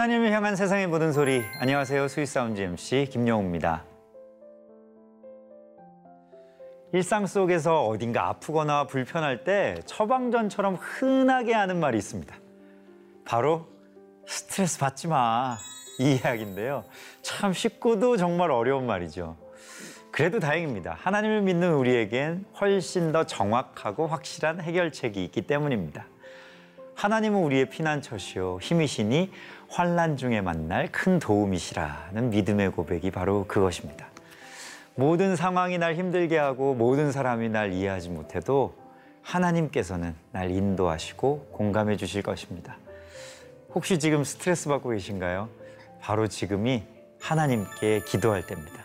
하나님을 향한 세상의 모든 소리. 안녕하세요. Sweet Sound MC 김영우입니다. 일상 속에서 어딘가 아프거나 불편할 때 처방전처럼 흔하게 하는 말이 있습니다. 바로 스트레스 받지 마. 이 이야기인데요. 참 쉽고도 정말 어려운 말이죠. 그래도 다행입니다. 하나님을 믿는 우리에겐 훨씬 더 정확하고 확실한 해결책이 있기 때문입니다. 하나님은 우리의 피난처시요 힘이시니 환란 중에 만날 큰 도움이시라는 믿음의 고백이 바로 그것입니다. 모든 상황이 날 힘들게 하고 모든 사람이 날 이해하지 못해도 하나님께서는 날 인도하시고 공감해 주실 것입니다. 혹시 지금 스트레스 받고 계신가요? 바로 지금이 하나님께 기도할 때입니다.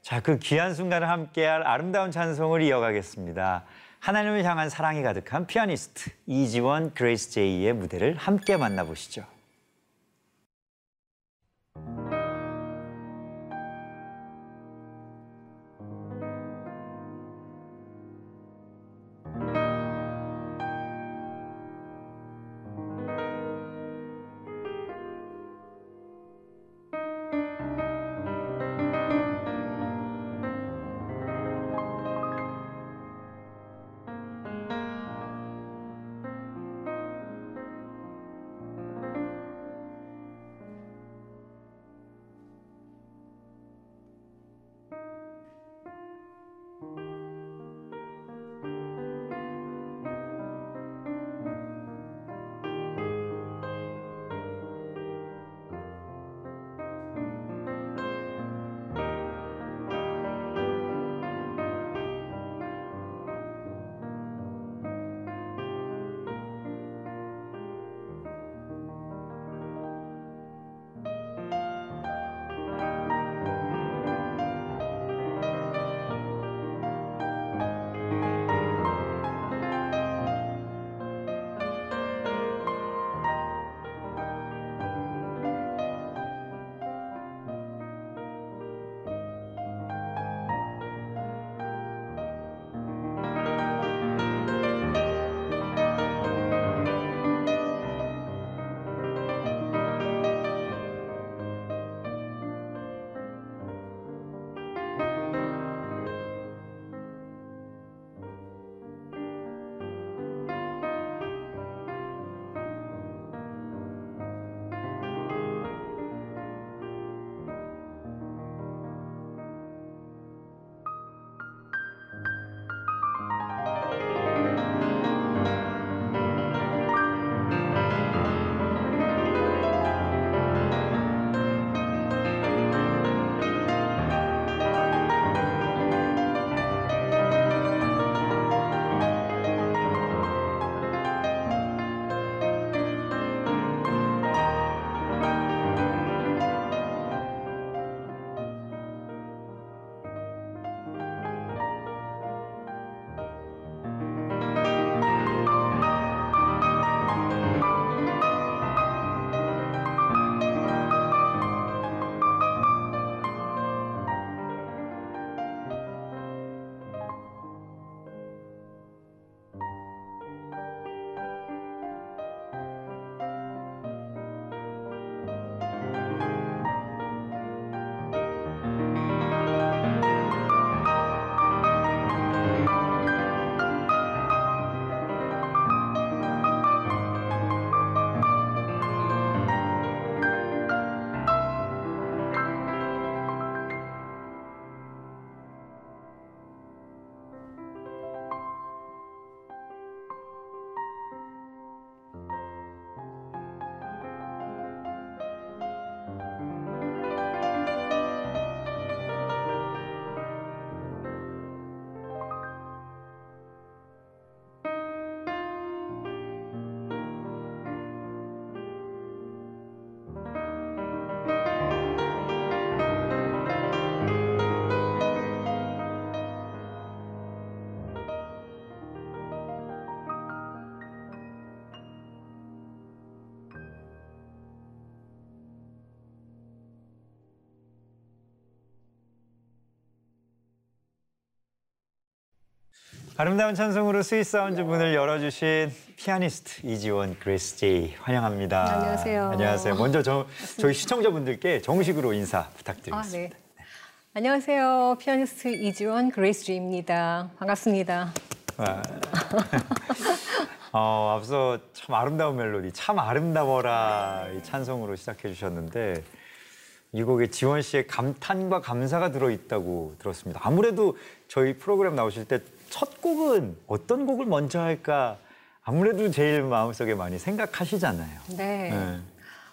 자, 그 귀한 순간을 함께할 아름다운 찬송을 이어가겠습니다. 하나님을 향한 사랑이 가득한 피아니스트 이지원 그레이스 제이의 무대를 함께 만나보시죠. 아름다운 찬송으로 Sweet Sound 문을 열어주신 피아니스트 이지원 Grace J 환영합니다. 안녕하세요. 안녕하세요. 먼저 저, 저희 시청자분들께 정식으로 인사 아, 부탁드리겠습니다. 네. 안녕하세요. 피아니스트 이지원 Grace J입니다. 반갑습니다. 아. 어, 앞서 참 아름다운 멜로디, 참 아름다워라 이 찬송으로 시작해 주셨는데 이 곡에 지원 씨의 감탄과 감사가 들어있다고 들었습니다. 아무래도 저희 프로그램 나오실 때 첫 곡은 어떤 곡을 먼저 할까 아무래도 제일 마음속에 많이 생각하시잖아요. 네. 네.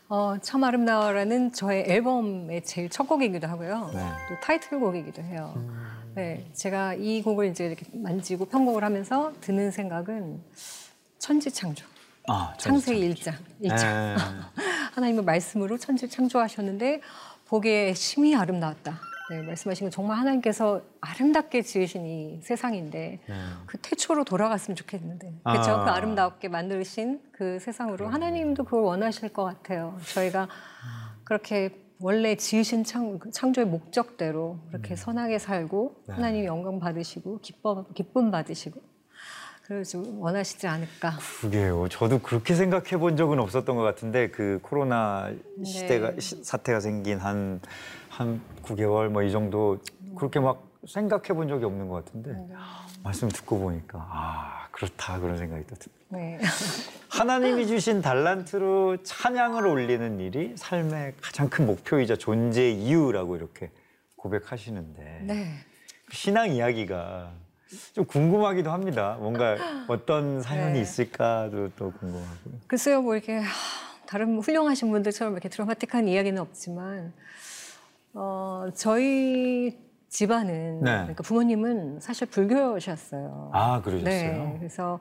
어, 참 아름다워라는 저의 앨범의 제일 첫 곡이기도 하고요. 네. 또 타이틀곡이기도 해요. 네. 제가 이 곡을 이제 이렇게 만지고 편곡을 하면서 드는 생각은 천지창조. 아, 창세기 일장 일장 네. 하나님의 말씀으로 천지 창조하셨는데 보기에 심히 아름다웠다. 네, 말씀하신 건 정말 하나님께서 아름답게 지으신 이 세상인데 그 태초로 돌아갔으면 좋겠는데 그렇죠? 아. 그 아름답게 만드신 그 세상으로 하나님도 그걸 원하실 것 같아요. 저희가 그렇게 원래 지으신 창, 창조의 목적대로 그렇게 선하게 살고 하나님 영광 받으시고 기뻐, 기쁨 받으시고 그래서 원하시지 않을까. 그게요. 저도 그렇게 생각해 본 적은 없었던 것 같은데 그 코로나 시대가 네. 시- 사태가 생긴 한 한 9개월 뭐 이 정도 그렇게 막 생각해 본 적이 없는 것 같은데 네. 말씀 듣고 보니까 아 그렇다 그런 생각이 또 듭니다. 네. 하나님이 주신 달란트로 찬양을 올리는 일이 삶의 가장 큰 목표이자 존재 이유라고 이렇게 고백하시는데 네. 그 신앙 이야기가 좀 궁금하기도 합니다. 뭔가 어떤 사연이 네. 있을까도 또 궁금하고요. 글쎄요, 뭐 이렇게 하, 다른 훌륭하신 분들처럼 이렇게 드라마틱한 이야기는 없지만, 어, 저희 집안은, 네. 그러니까 부모님은 사실 불교셨어요. 아 그러셨어요? 네. 그래서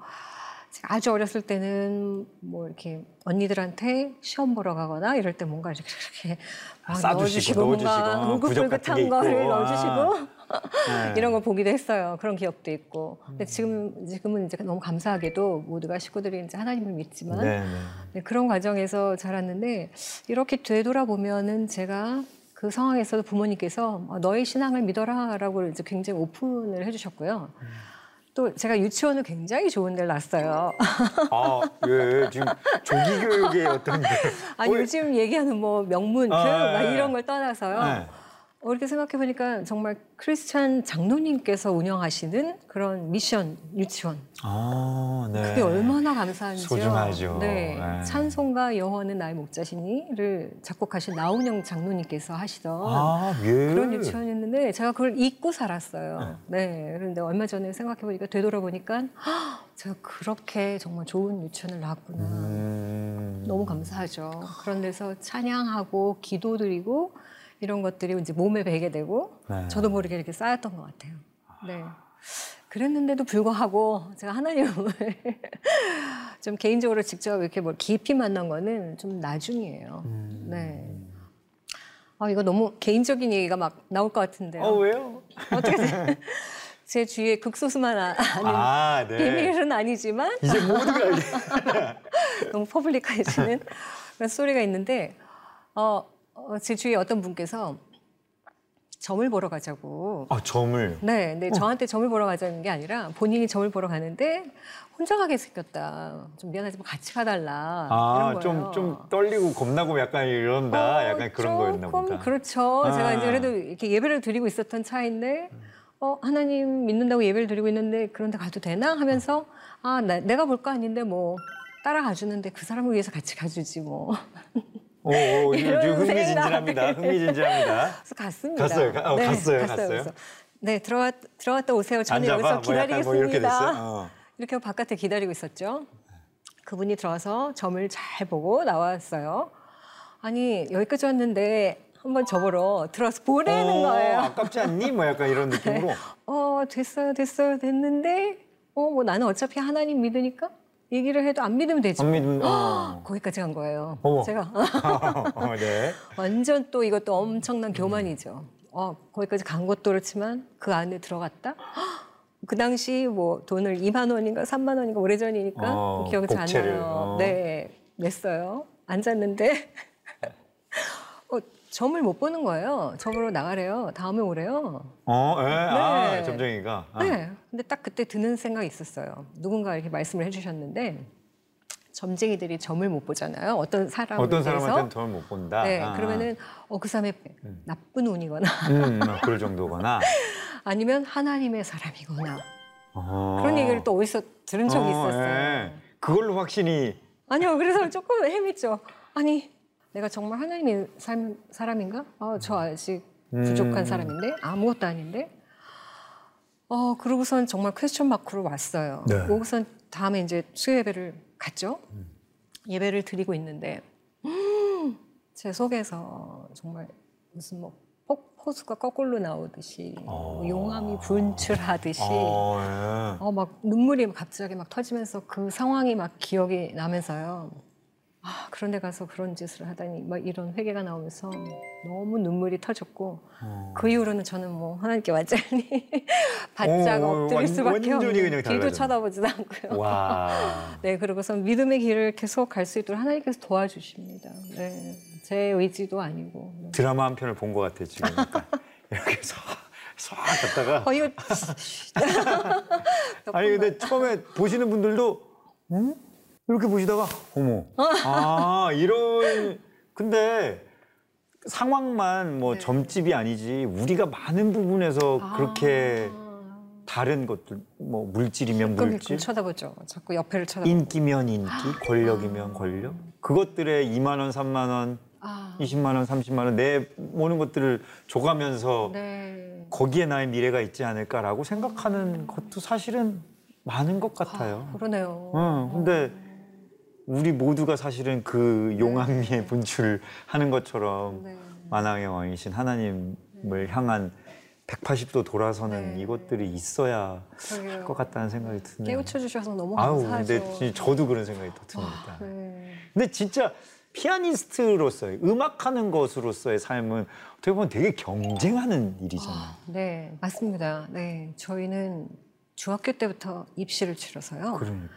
제가 아주 어렸을 때는 뭐 이렇게 언니들한테 시험 보러 가거나 이럴 때 뭔가 이렇게 이렇게 막 싸주시고, 넣어주시고 넣어주시고, 뭔가 울긋불긋한 거를 있고. 넣어주시고 네. 이런 걸 보기도 했어요. 그런 기억도 있고. 근데 지금 지금은 이제 너무 감사하게도 모두가 식구들이 이제 하나님을 믿지만 네, 네. 네, 그런 과정에서 자랐는데 이렇게 되돌아보면은 제가 그 상황에서도 부모님께서 어, 너의 신앙을 믿어라라고 이제 굉장히 오픈을 해주셨고요. 또 제가 유치원을 굉장히 좋은 데를 났어요. 아, 예, 지금 조기 교육의 어떤 게 아니 어, 요즘 얘기하는 뭐 명문 아, 교육 막 예, 예. 이런 걸 떠나서요. 네. 어, 이렇게 생각해 보니까 정말 크리스찬 장로님께서 운영하시는 그런 미션 유치원 아, 네. 그게 얼마나 감사한지요. 소중하죠. 네. 네. 찬송가 여호와는 나의 목자시니를 작곡하신 나운영 장로님께서 하시던 아, 예. 그런 유치원이었는데 제가 그걸 잊고 살았어요. 네. 그런데 얼마 전에 생각해 보니까 되돌아보니까 헉, 제가 그렇게 정말 좋은 유치원을 나왔구나. 음. 너무 감사하죠. 그런 데서 찬양하고 기도드리고 이런 것들이 이제 몸에 배게 되고 네. 저도 모르게 이렇게 쌓였던 것 같아요. 네. 그랬는데도 불구하고 제가 하나님을 좀 개인적으로 직접 이렇게 뭐 깊이 만난 거는 좀 나중이에요. 음. 네. 아, 이거 너무 개인적인 얘기가 막 나올 것 같은데요. 어, 왜요? 어떻게 제 주위에 극소수만 아- 아는 아, 네. 비밀은 아니지만 이제 모두가. 너무 퍼블릭해지는 그런 소리가 있는데 어, 어, 제 주위에 어떤 분께서 점을 보러 가자고. 아, 점을. 네, 네 저한테 점을 보러 가자는 게 아니라 본인이 점을 보러 가는데 혼자 가게 생겼다. 좀 미안하지만 같이 가달라. 아, 좀. 좀 떨리고 겁나고 약간 이런다. 어, 약간 그런 거였나 보다. 그렇죠. 아. 제가 이제 그래도 이렇게 예배를 드리고 있었던 차인데, 어, 하나님 믿는다고 예배를 드리고 있는데, 그런데 가도 되나? 하면서, 아, 나, 내가 볼 거 아닌데, 뭐, 따라가 주는데 그 사람을 위해서 같이 가주지, 뭐. 오, 오, 흥미진진합니다. 흥미진진합니다. 그래서 갔습니다. 갔어요? 가- 어, 갔어요? 갔어요? 그래서 네, 들어갔, 들어갔다 오세요. 저는. 여기서 뭐 기다리겠습니다. 약간 뭐 이렇게? 어. 이렇게 바깥에 기다리고 있었죠. 그분이 들어와서 점을 잘 보고 나왔어요. 아니 여기까지 왔는데 한번 저보러 들어와서 보내는 어, 거예요. 아깝지 않니? 뭐 약간 이런 느낌으로. 어 됐어요, 됐어요, 됐는데 어 뭐 나는 어차피 하나님 믿으니까 얘기를 해도 안 믿으면 되지. 안 믿음. 어. 거기까지 간 거예요. 어머. 제가 어, 네. 완전 또 이것도 엄청난 교만이죠. 어, 거기까지 간 것도 그렇지만 그 안에 들어갔다? 그 당시 뭐 돈을 2만 원인가 3만 원인가 오래전이니까 어, 기억이 잘 안 나요. 어. 네, 냈어요. 앉았는데 어, 점을 못 보는 거예요. 점으로 나가래요. 다음에 오래요. 어, 예, 아, 네. 점쟁이가. 아. 네. 근데 딱 그때 드는 생각이 있었어요. 누군가 이렇게 말씀을 해주셨는데 점쟁이들이 점을 못 보잖아요. 어떤 사람에 어떤. 사람한테는 덜못 본다. 네. 아. 그러면은 어, 그 사람의 나쁜 운이거나 음, 뭐 그럴 정도거나. 아니면 하나님의 사람이거나 어. 그런 얘기를 또 어디서 들은 적이 어, 있었어요. 예. 그걸로 확신이 아니요, 그래서 조금 헤맸죠. 아니, 내가 정말 하나님의 삶, 사람인가? 아, 저 아직 부족한 음. 사람인데? 아무것도 아닌데? 어, 그러고선 정말 퀘스천 마크로 왔어요. 네. 그러고선 다음에 이제 수요 예배를 갔죠. 예배를 드리고 있는데, 음, 제 속에서 정말 무슨 뭐 폭, 호수가 거꾸로 나오듯이, 뭐 용암이 분출하듯이, 어, 예. 어, 막 눈물이 갑자기 막 터지면서 그 상황이 막 기억이 나면서요. 아, 그런 데 가서 그런 짓을 하다니 막 이런 회개가 나오면서 너무 눈물이 터졌고 어. 그 이후로는 저는 뭐 하나님께 완전히 바짝 어, 엎드릴 완- 수밖에 없는 달라졌네. 쳐다보지도 않고요. 와. 네, 그러고서 믿음의 길을 계속 갈 수 있도록 하나님께서 도와주십니다. 네, 제 의지도 아니고. 네. 드라마 한 편을 본 것 같아 지금. 약간. 이렇게 싹, 싹 갔다가. 어, 이거 아니 근데 처음에 보시는 분들도 응? 이렇게 보시다가 어머 아 이런 근데 상황만 뭐 네. 점집이 아니지 우리가 많은 부분에서 그렇게 아, 다른 것들 뭐 물질이면 물질 쳐다보죠. 자꾸 옆에를 쳐다보고. 인기면 인기 권력이면 권력 그것들에 2만 원 3만 원 아, 20만 원 30만 원 내 모는 것들을 줘가면서 네. 거기에 나의 미래가 있지 않을까라고 생각하는 것도 사실은 많은 것 같아요. 그러네요. 응, 근데 우리 모두가 사실은 그 용암리에 분출하는 것처럼 네. 만왕의 왕이신 하나님을 향한 180도 돌아서는 네. 이것들이 있어야. 할 것 같다는 생각이 드네요. 깨우쳐 주셔서 너무 아우, 감사하죠. 근데 진짜 저도 그런 생각이 또 듭니다. 네. 근데 진짜 피아니스트로서의 음악하는 것으로서의 삶은 어떻게 보면 되게 경쟁하는 일이잖아요. 네, 맞습니다. 네, 저희는 중학교 때부터 입시를 치러서요. 그러니까.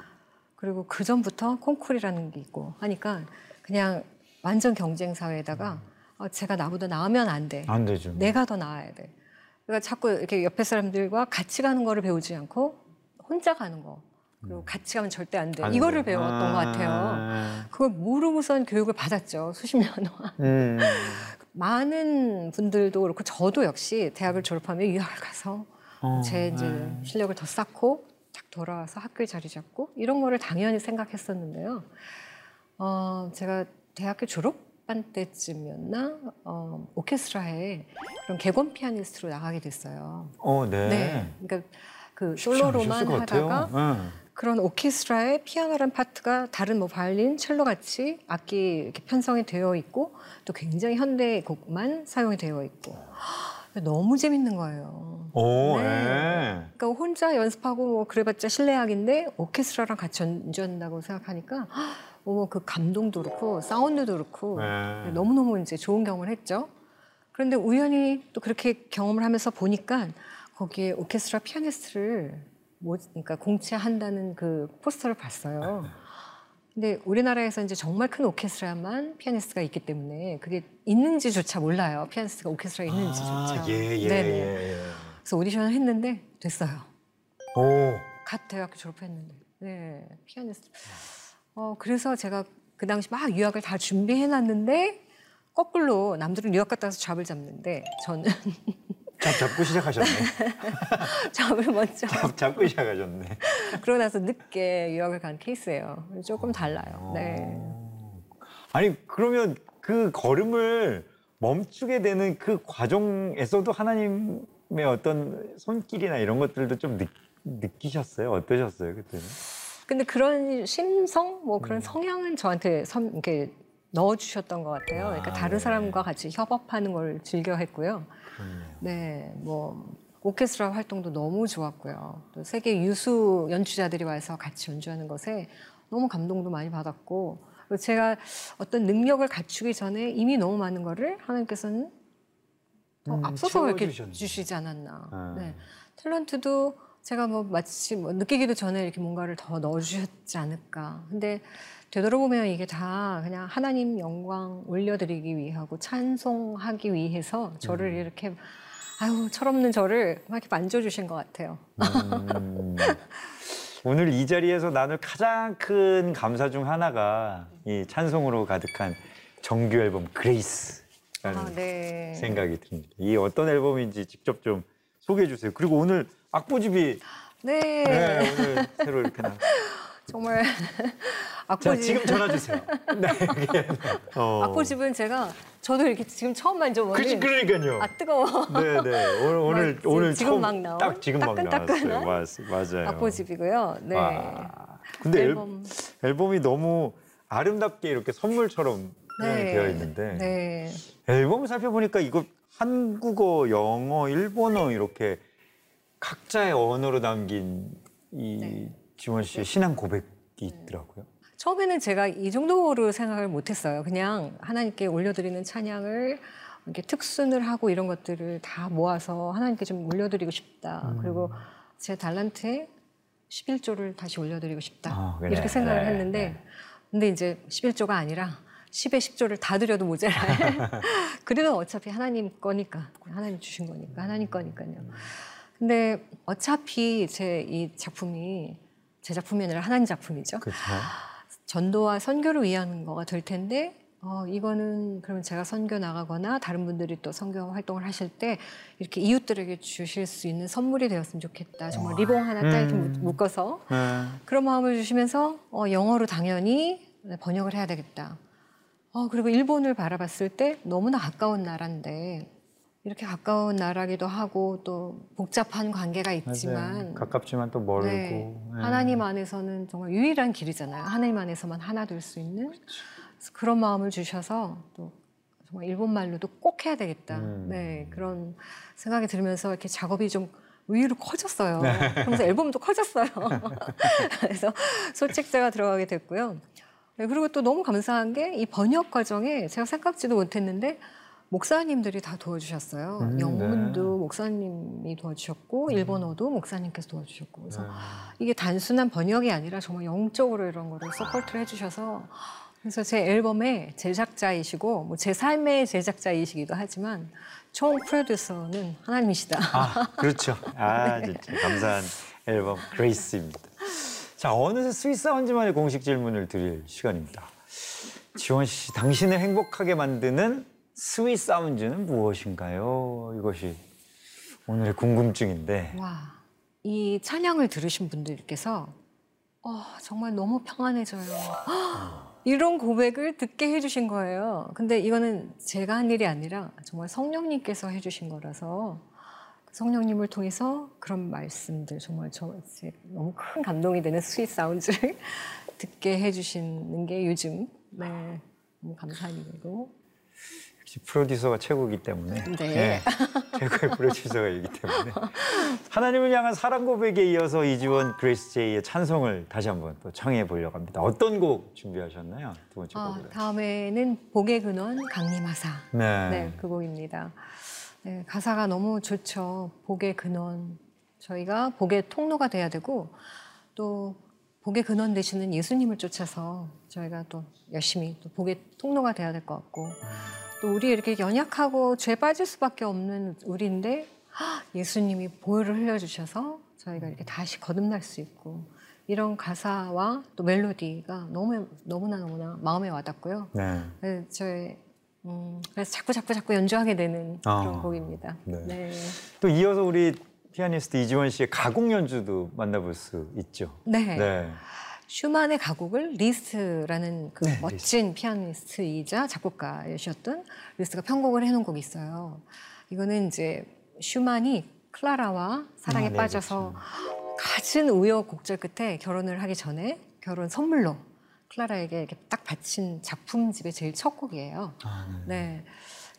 그리고 그 전부터 콩쿨이라는 게 있고 하니까 그냥 완전 경쟁 사회에다가 어, 제가 나보다 나으면 안 돼. 안 되죠. 내가 더 나아야 돼. 그러니까 자꾸 이렇게 옆에 사람들과 같이 가는 거를 배우지 않고 혼자 가는 거. 그리고 같이 가면 절대 안 돼. 안 이거를 돼요. 배웠던 것 같아요. 아. 그걸 모르고선 교육을 받았죠. 수십 년 동안. 음. 많은 분들도 그렇고 저도 역시 대학을 졸업하면 유학을 가서 어, 제 이제 네. 실력을 더 쌓고 딱 돌아와서 학교에 자리 잡고 이런 거를 당연히 생각했었는데요. 어, 제가 대학교 졸업반 때쯤이었나 어, 오케스트라에 그런 객원 피아니스트로 나가게 됐어요. 어, 네. 네, 그러니까 그 솔로로만. 하다가 응. 그런 오케스트라에 피아노란 파트가 다른 뭐 바이올린, 첼로 같이 악기 이렇게 편성이 되어 있고 또 굉장히 현대 곡만 사용이 되어 있고 너무 재밌는 거예요. 오, 네. 네. 그러니까 혼자 연습하고 뭐 그래봤자 실내악인데 오케스트라랑 같이 연주한다고 생각하니까 어머 그 감동도 그렇고 사운드도 그렇고 네. 너무 너무 이제 좋은 경험을 했죠. 그런데 우연히 또 그렇게 경험을 하면서 보니까 거기에 오케스트라 피아니스트를 뭐 그러니까 공채한다는 그 포스터를 봤어요. 근데 우리나라에서 이제 정말 큰 오케스트라만 피아니스트가 있기 때문에 그게 있는지조차 몰라요. 피아니스트가 오케스트라에 있는지조차. 아, 예, 예, 네네. 예, 예. 그래서 오디션을 했는데 됐어요. 오, 갓 대학교 졸업했는데. 네, 피아니스트. 어, 그래서 제가 그 당시 막 유학을 다 준비해놨는데 거꾸로 남들은 유학 갔다 와서 잡을 잡는데 저는 잡, 잡고 시작하셨네. 잡을 먼저 잡, 잡고 시작하셨네. 그러고 나서 늦게 유학을 간 케이스예요. 조금 달라요. 네. 아니, 그러면 그 걸음을 멈추게 되는 그 과정에서도 하나님의 어떤 손길이나 이런 것들도 좀 느, 느끼셨어요? 어떠셨어요, 그때는? 근데 그런 심성, 뭐 음. 그런 성향은 저한테 섬, 이렇게 넣어주셨던 것 같아요. 그러니까 아, 다른 네. 사람과 같이 협업하는 걸 즐겨 했고요. 네, 뭐 오케스트라 활동도 너무 좋았고요. 또 세계 유수 연주자들이 와서 같이 연주하는 것에 너무 감동도 많이 받았고 제가 어떤 능력을 갖추기 전에 이미 너무 많은 거를 하나님께서는 더 음, 앞서서 이렇게. 주시지 않았나. 아. 네. 탤런트도 제가 뭐 마치 뭐 느끼기도 전에 이렇게 뭔가를 더 넣어주셨지 않을까. 근데 되돌아보면 이게 다 그냥 하나님 영광 올려드리기 위하고 찬송하기 위해서 저를 음. 이렇게 아유 철없는 저를 막 이렇게 만져주신 것 같아요. 음, 오늘 이 자리에서 나눌 가장 큰 감사 중 하나가 이 찬송으로 가득한 정규 앨범 그레이스라는 아, 네. 생각이 듭니다. 이 어떤 앨범인지 직접 좀 소개해 주세요. 그리고 오늘 악보집이 네. 네, 오늘 새로 이렇게 나. 정말 자 악보집. 지금 전화 주세요. 네. 어. 악보집은 제가 저도 이렇게 지금 처음 만져보는. 그치, 그러니까요. 아 뜨거워. 네, 네. 오늘 오늘 막 지- 오늘 지금 처음 막 나온 딱 지금 막 따끈따끈한 나왔어요. 맞, 맞아요. 악보집이고요. 네. 와. 근데 앨범. 앨범. 앨범이 너무 아름답게 이렇게 선물처럼 네. 되어 있는데 네. 앨범을 살펴보니까 이거 한국어, 영어, 일본어 이렇게 각자의 언어로 남긴 이 네. 지원 씨의 신앙 고백이 있더라고요. 처음에는 제가 이 정도로 생각을 못했어요. 그냥 하나님께 올려드리는 찬양을 이렇게 특순을 하고 이런 것들을 다 모아서 하나님께 좀 올려드리고 싶다. 음. 그리고 제 달란트에 11조를 다시 올려드리고 싶다. 아, 그래. 이렇게 생각을 네, 했는데, 네. 근데 이제 11조가 아니라 10에 10조를 다 드려도 모자랄. 그래도 어차피 하나님 거니까, 하나님 주신 거니까, 하나님 거니까요. 근데 어차피 제 이 작품이 제 작품이 아니라 하나님 작품이죠. 그렇죠. 전도와 선교를 위한 거가 될 텐데 어, 이거는 그러면 제가 선교 나가거나 다른 분들이 또 선교 활동을 하실 때 이렇게 이웃들에게 주실 수 있는 선물이 되었으면 좋겠다. 정말 리봉 하나 딱 이렇게 음. 묶- 묶어서 네. 그런 마음을 주시면서 어, 영어로 당연히 번역을 해야 되겠다. 어, 그리고 일본을 바라봤을 때 너무나 가까운 나라인데 이렇게 가까운 나라기도 하고 또 복잡한 관계가 있지만 맞아요. 가깝지만 또 멀고 네. 네. 하나님 안에서는 정말 유일한 길이잖아요. 하나님 안에서만 하나 될 수 있는 그래서 그런 마음을 주셔서 또 정말 일본 말로도 꼭 해야 되겠다. 음. 네 그런 생각이 들면서 이렇게 작업이 좀 의외로 커졌어요. 네. 그러면서 앨범도 커졌어요. 그래서 소책자가 들어가게 됐고요. 네, 그리고 또 너무 감사한 게 이 번역 과정에 제가 생각지도 못했는데 목사님들이 다 도와주셨어요. 음, 영문도 네. 목사님이 도와주셨고 일본어도 목사님께서 도와주셨고 그래서 네. 이게 단순한 번역이 아니라 정말 영적으로 이런 거를 서포트를 해주셔서 그래서 제 앨범의 제작자이시고 뭐 제 삶의 제작자이시기도 하지만 총 프로듀서는 하나님이시다. 아, 그렇죠. 아, 진짜 감사한 앨범 Grace입니다. 자, 어느새 Sweet Sound만의 공식 질문을 드릴 시간입니다. 지원 씨, 당신을 행복하게 만드는 sweet sound는 무엇인가요? 이것이 오늘의 궁금증인데. 와, 이 찬양을 들으신 분들께서 어, 정말 너무 평안해져요. 이런 고백을 듣게 해주신 거예요. 근데 이거는 제가 한 일이 아니라 정말 성령님께서 해주신 거라서 그 성령님을 통해서 그런 말씀들 정말 저제 너무 큰 감동이 되는 sweet sound를 듣게 해주시는 게 요즘 네 너무 감사한 일이고 프로듀서가 최고이기 때문에. 네. 최고의 프로듀서가 이기 때문에. 하나님을 향한 사랑 고백에 이어서 이지원 Grace J의 찬송을 다시 한번 또 청해 보려고 합니다. 어떤 곡 준비하셨나요? 두 번째 아, 곡으로. 다음에는 복의 근원 강림하사 네. 네, 그 곡입니다. 네, 가사가 너무 좋죠. 복의 근원. 저희가 복의 통로가 돼야 되고 또 복의 근원 되시는 예수님을 쫓아서 저희가 또 열심히 또 복의 통로가 돼야 될 것 같고 또 우리 이렇게 연약하고 죄 빠질 수밖에 없는 우리인데 하, 예수님이 보혈을 흘려주셔서 저희가 이렇게 다시 거듭날 수 있고 이런 가사와 또 멜로디가 너무 너무나 너무나 마음에 와닿고요. 네. 네, 저의 음, 그래서 자꾸 자꾸 자꾸 연주하게 되는 그런 아, 곡입니다. 네. 네. 또 이어서 우리 피아니스트 이지원 씨의 가곡 연주도 만나볼 수 있죠. 네. 네. 슈만의 가곡을 리스트라는 그 네, 멋진 피아니스트이자 작곡가이셨던 리스트가 편곡을 해놓은 곡이 있어요. 이거는 이제 슈만이 클라라와 사랑에 아, 네, 빠져서 갖은 우여곡절 끝에 결혼을 하기 전에 결혼 선물로 클라라에게 이렇게 딱 바친 작품집의 제일 첫 곡이에요. 아, 네. 네.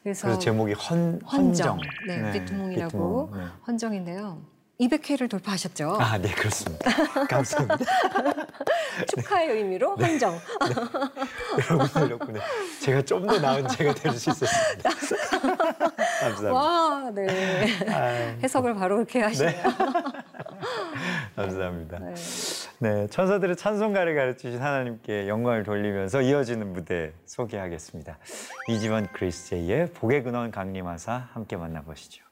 그래서, 그래서 제목이 헌, 헌정, 헌정. 네, 비투몽이라고 비투몽, 네. 헌정인데요. 200회를 돌파하셨죠. 아, 네, 그렇습니다. 감사합니다. 축하의 의미로 헌정. 여러분들 덕분에 제가 좀 더 나은 제가 될 수 있었습니다. 감사합니다. 와, 네. 아, 해석을 바로 그렇게 하시네요. 감사합니다. 네. 네, 천사들의 찬송가를 가르치신 하나님께 영광을 돌리면서 이어지는 무대 소개하겠습니다. 이지원 크리스 제이의 복의 근원 강림하사 함께 만나보시죠.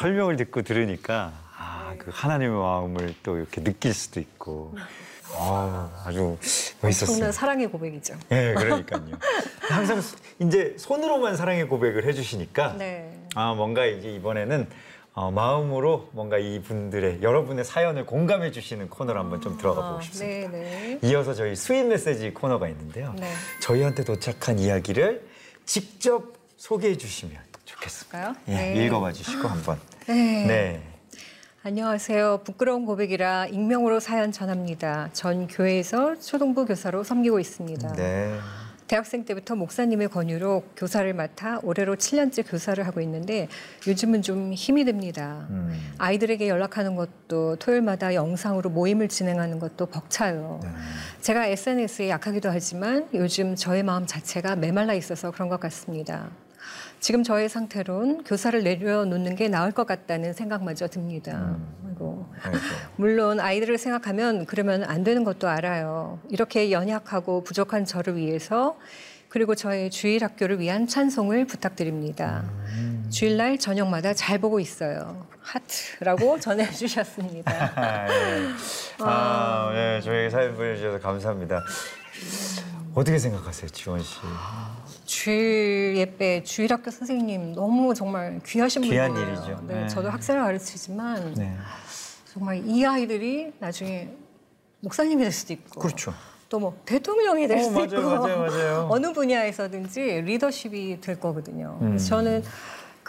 설명을 듣고 들으니까 아, 그 하나님의 마음을 또 이렇게 느낄 수도 있고 아, 아주 멋있었어요. 엄청난 사랑의 고백이죠. 예, 그러니까요. 항상 소- 이제 손으로만 사랑의 고백을 해주시니까 네. 아 뭔가 이제 이번에는 어, 마음으로 뭔가 이분들의 여러분의 사연을 공감해 주시는 코너로 한번 좀 들어가 보고 아, 싶습니다. 네, 네. 이어서 저희 sweet 메시지 코너가 있는데요. 네. 저희한테 도착한 이야기를 직접 소개해 주시면 좋겠습니다. 예, 네. 읽어봐 주시고 한번. 네. 네. 안녕하세요. 부끄러운 고백이라 익명으로 사연 전합니다. 전 교회에서 초등부 교사로 섬기고 있습니다. 네. 대학생 때부터 목사님의 권유로 교사를 맡아 올해로 7년째 교사를 하고 있는데 요즘은 좀 힘이 듭니다. 음. 아이들에게 연락하는 것도 토요일마다 영상으로 모임을 진행하는 것도 벅차요. 네. 제가 SNS에 약하기도 하지만 요즘 저의 마음 자체가 메말라 있어서 그런 것 같습니다. 지금 저의 상태론 교사를 내려놓는 게 나을 것 같다는 생각마저 듭니다. 아이고. 아이고. 물론 아이들을 생각하면 그러면 안 되는 것도 알아요. 이렇게 연약하고 부족한 저를 위해서 그리고 저의 주일 학교를 위한 찬송을 부탁드립니다. 주일날 저녁마다 잘 보고 있어요. 하트라고 전해주셨습니다. 아, 예. 아, 예, 저희 사연 보내주셔서 감사합니다. 어떻게 생각하세요, 지원 씨? 주일 예배 주일 학교 선생님 너무 정말 귀하신 귀한 분이에요. 일이죠. 네, 네. 저도 학생을 가르치지만 네. 정말 이 아이들이 나중에 목사님이 될 수도 있고 그렇죠. 또 뭐 대통령이 될 어, 수도 맞아요, 있고 맞아요, 맞아요. 어느 분야에서든지 리더십이 될 거거든요. 음. 저는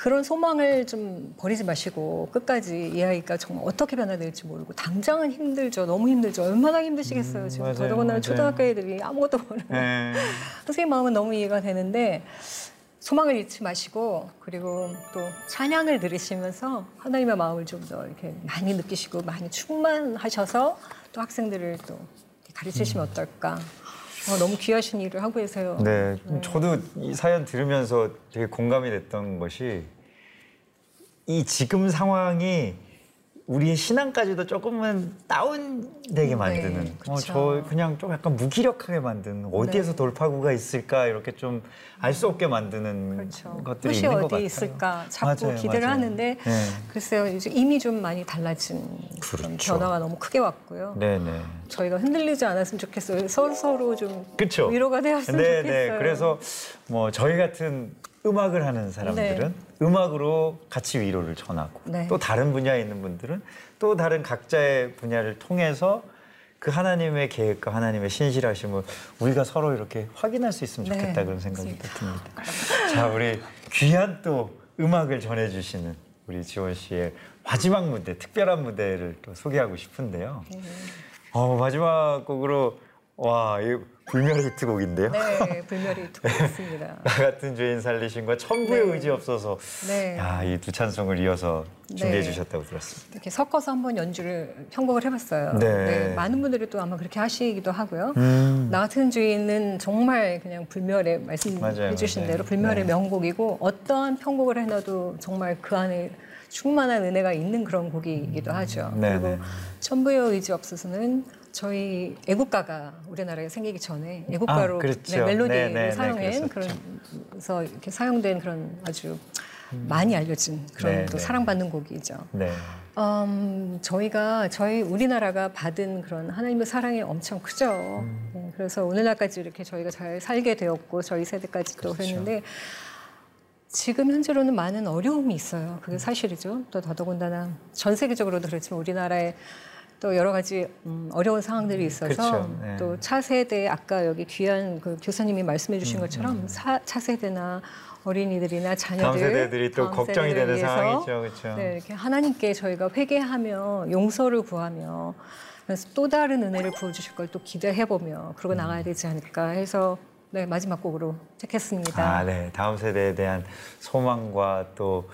그런 소망을 좀 버리지 마시고 끝까지 이 아이가 정말 어떻게 변화될지 모르고 당장은 힘들죠. 너무 힘들죠. 얼마나 힘드시겠어요. 지금 음, 맞아요, 더더군다나 맞아요. 초등학교 애들이 아무것도 모르는 네. 선생님 마음은 너무 이해가 되는데 소망을 잃지 마시고 그리고 또 찬양을 들으시면서 하나님의 마음을 좀 더 이렇게 많이 느끼시고 많이 충만하셔서 또 학생들을 또 가르치시면 어떨까. 어, 너무 귀하신 일을 하고 계세요. 네, 저도 이 사연 들으면서 되게 공감이 됐던 것이 이 지금 상황이 우리의 신앙까지도 조금은 다운되게 만드는, 네, 어, 그쵸. 저 그냥 좀 약간 무기력하게 만드는 어디에서 네. 돌파구가 있을까 이렇게 좀 알 수 없게 만드는 그렇죠. 것들이 있는 것 같아요. 있을까 자꾸 맞아요, 기대를 맞아요. 하는데 네. 글쎄요 이미 좀 많이 달라진 그렇죠. 변화가 너무 크게 왔고요. 네, 네. 저희가 흔들리지 않았으면 좋겠어요. 서로 서로 좀 그렇죠. 위로가 되었으면 네, 좋겠어요. 네. 그래서 뭐 저희 같은 음악을 하는 사람들은 음악으로 같이 위로를 전하고 네. 또 다른 분야에 있는 분들은 또 다른 각자의 분야를 통해서 그 하나님의 계획과 하나님의 신실하심을 우리가 서로 이렇게 확인할 수 있으면 네, 좋겠다 그런 생각이. 듭니다. 자, 우리 귀한 또 음악을 전해주시는 우리 지원 씨의 마지막 무대, 특별한 무대를 또 소개하고 싶은데요. 네. 어, 마지막 곡으로 와, 이 불멸의 히트곡인데요. 네, 듣고 있습니다. 나 같은 죄인 살리신과 천부의 네. 의지 없어서 네. 야, 이 두 찬송을 이어서 준비해 네. 주셨다고 들었습니다. 이렇게 섞어서 한번 연주를 편곡을 해봤어요. 네. 많은 분들이 또 아마 그렇게 하시기도 하고요. 음. 나 같은 주인은 정말 그냥 불멸의 말씀해 주신 맞아요. 대로 불멸의 네. 명곡이고 어떠한 편곡을 해놔도 정말 그 안에 충만한 은혜가 있는 그런 곡이기도 하죠. 네, 그리고 네. 천부의 의지 없어서는 저희 애국가가 우리나라에 생기기 전에 애국가로 아, 그렇죠. 네, 멜로디를 네, 네, 네, 사용한 그랬었죠. 그래서 이렇게 사용된 그런 아주 많이 알려진 그런 네, 또 네. 사랑받는 곡이죠. 네. 음, 저희가 저희 우리나라가 받은 그런 하나님의 사랑이 엄청 크죠. 음. 네, 그래서 오늘날까지 이렇게 저희가 잘 살게 되었고 저희 세대까지 또 그렇죠. 그랬는데 지금 현재로는 많은 어려움이 있어요. 그게 사실이죠. 또 더더군다나 전 세계적으로도 그렇지만 우리나라에 또 여러 가지 음, 어려운 상황들이 있어서 그렇죠. 네. 또 차세대 아까 여기 귀한 그 교사님이 말씀해 주신 음, 것처럼 사, 차세대나 어린이들이나 자녀들 다음 세대들이 또 다음 걱정이 되는 위해서 상황이죠. 그렇죠. 네, 이렇게 하나님께 저희가 회개하며 용서를 구하며 그래서 또 다른 은혜를 부어 주실 걸 또 기대해 보며 그러고 나가야 되지 않을까 해서 네, 마지막 곡으로 택했습니다. 아, 네. 다음 세대에 대한 소망과 또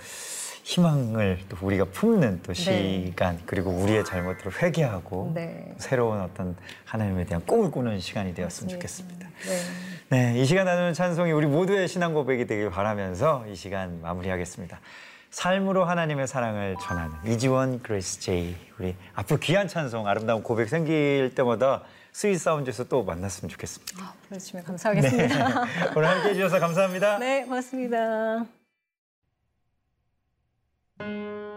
희망을 또 우리가 품는 또 네. 시간 그리고 우리의 잘못들을 회개하고 네. 새로운 어떤 하나님에 대한 꿈을 꾸는 시간이 되었으면 좋겠습니다. 네. 네, 이 시간 나누는 찬송이 우리 모두의 신앙 고백이 되길 바라면서 이 시간 마무리하겠습니다. 삶으로 하나님의 사랑을 전하는 이지원 Grace J 우리 앞으로 귀한 찬송 아름다운 고백 생길 때마다 스윗 사운드에서 또 만났으면 좋겠습니다. 아, 불러주시면 감사하겠습니다. 오늘 함께해 주셔서 감사합니다. 네, 고맙습니다. Música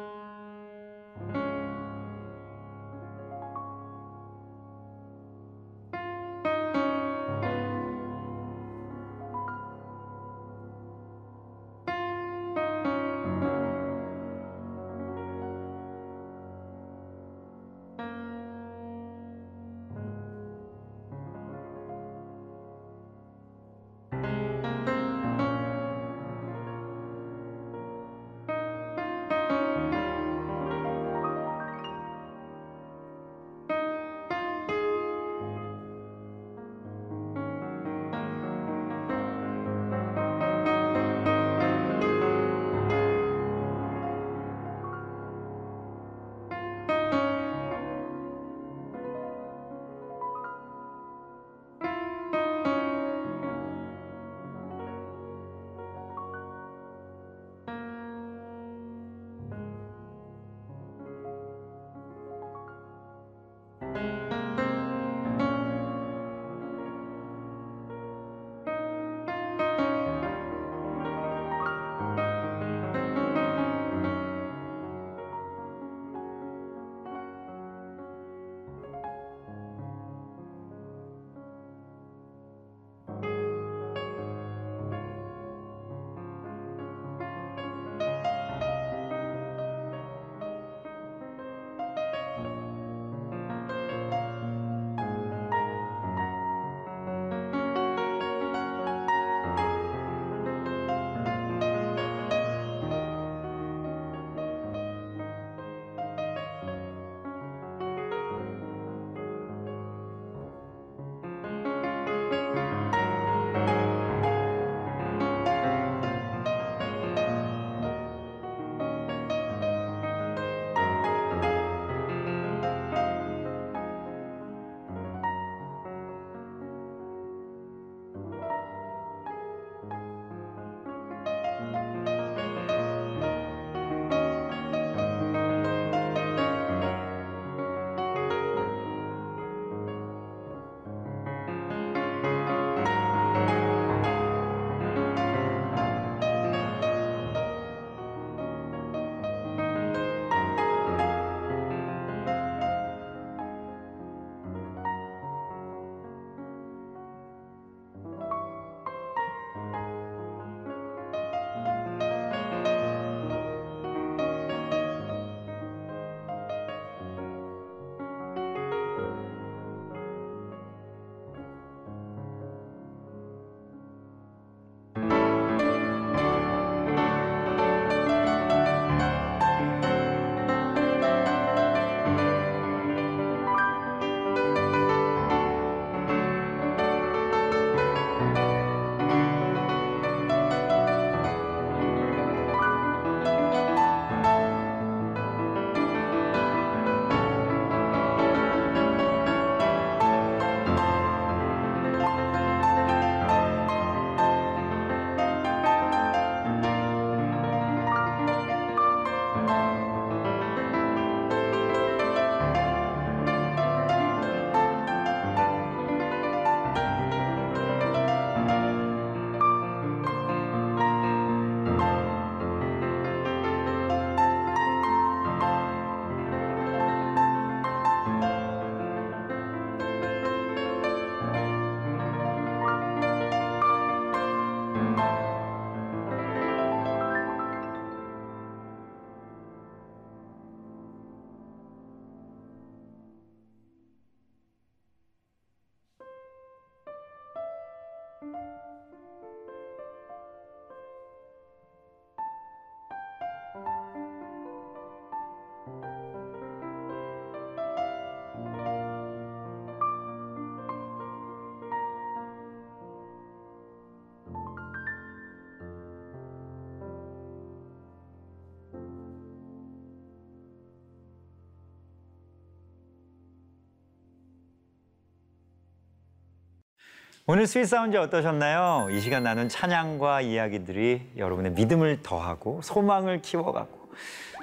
오늘 Sweet Sounds 어떠셨나요? 이 시간 나눈 찬양과 이야기들이 여러분의 믿음을 더하고 소망을 키워가고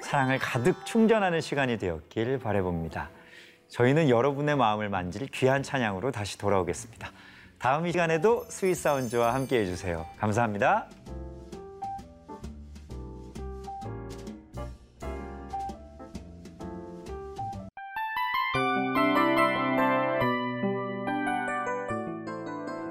사랑을 가득 충전하는 시간이 되었길 바라봅니다. 저희는 여러분의 마음을 만질 귀한 찬양으로 다시 돌아오겠습니다. 다음 이 시간에도 스윗 사운드와 함께 해주세요. 감사합니다.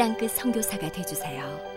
땅끝 선교사가 되주세요.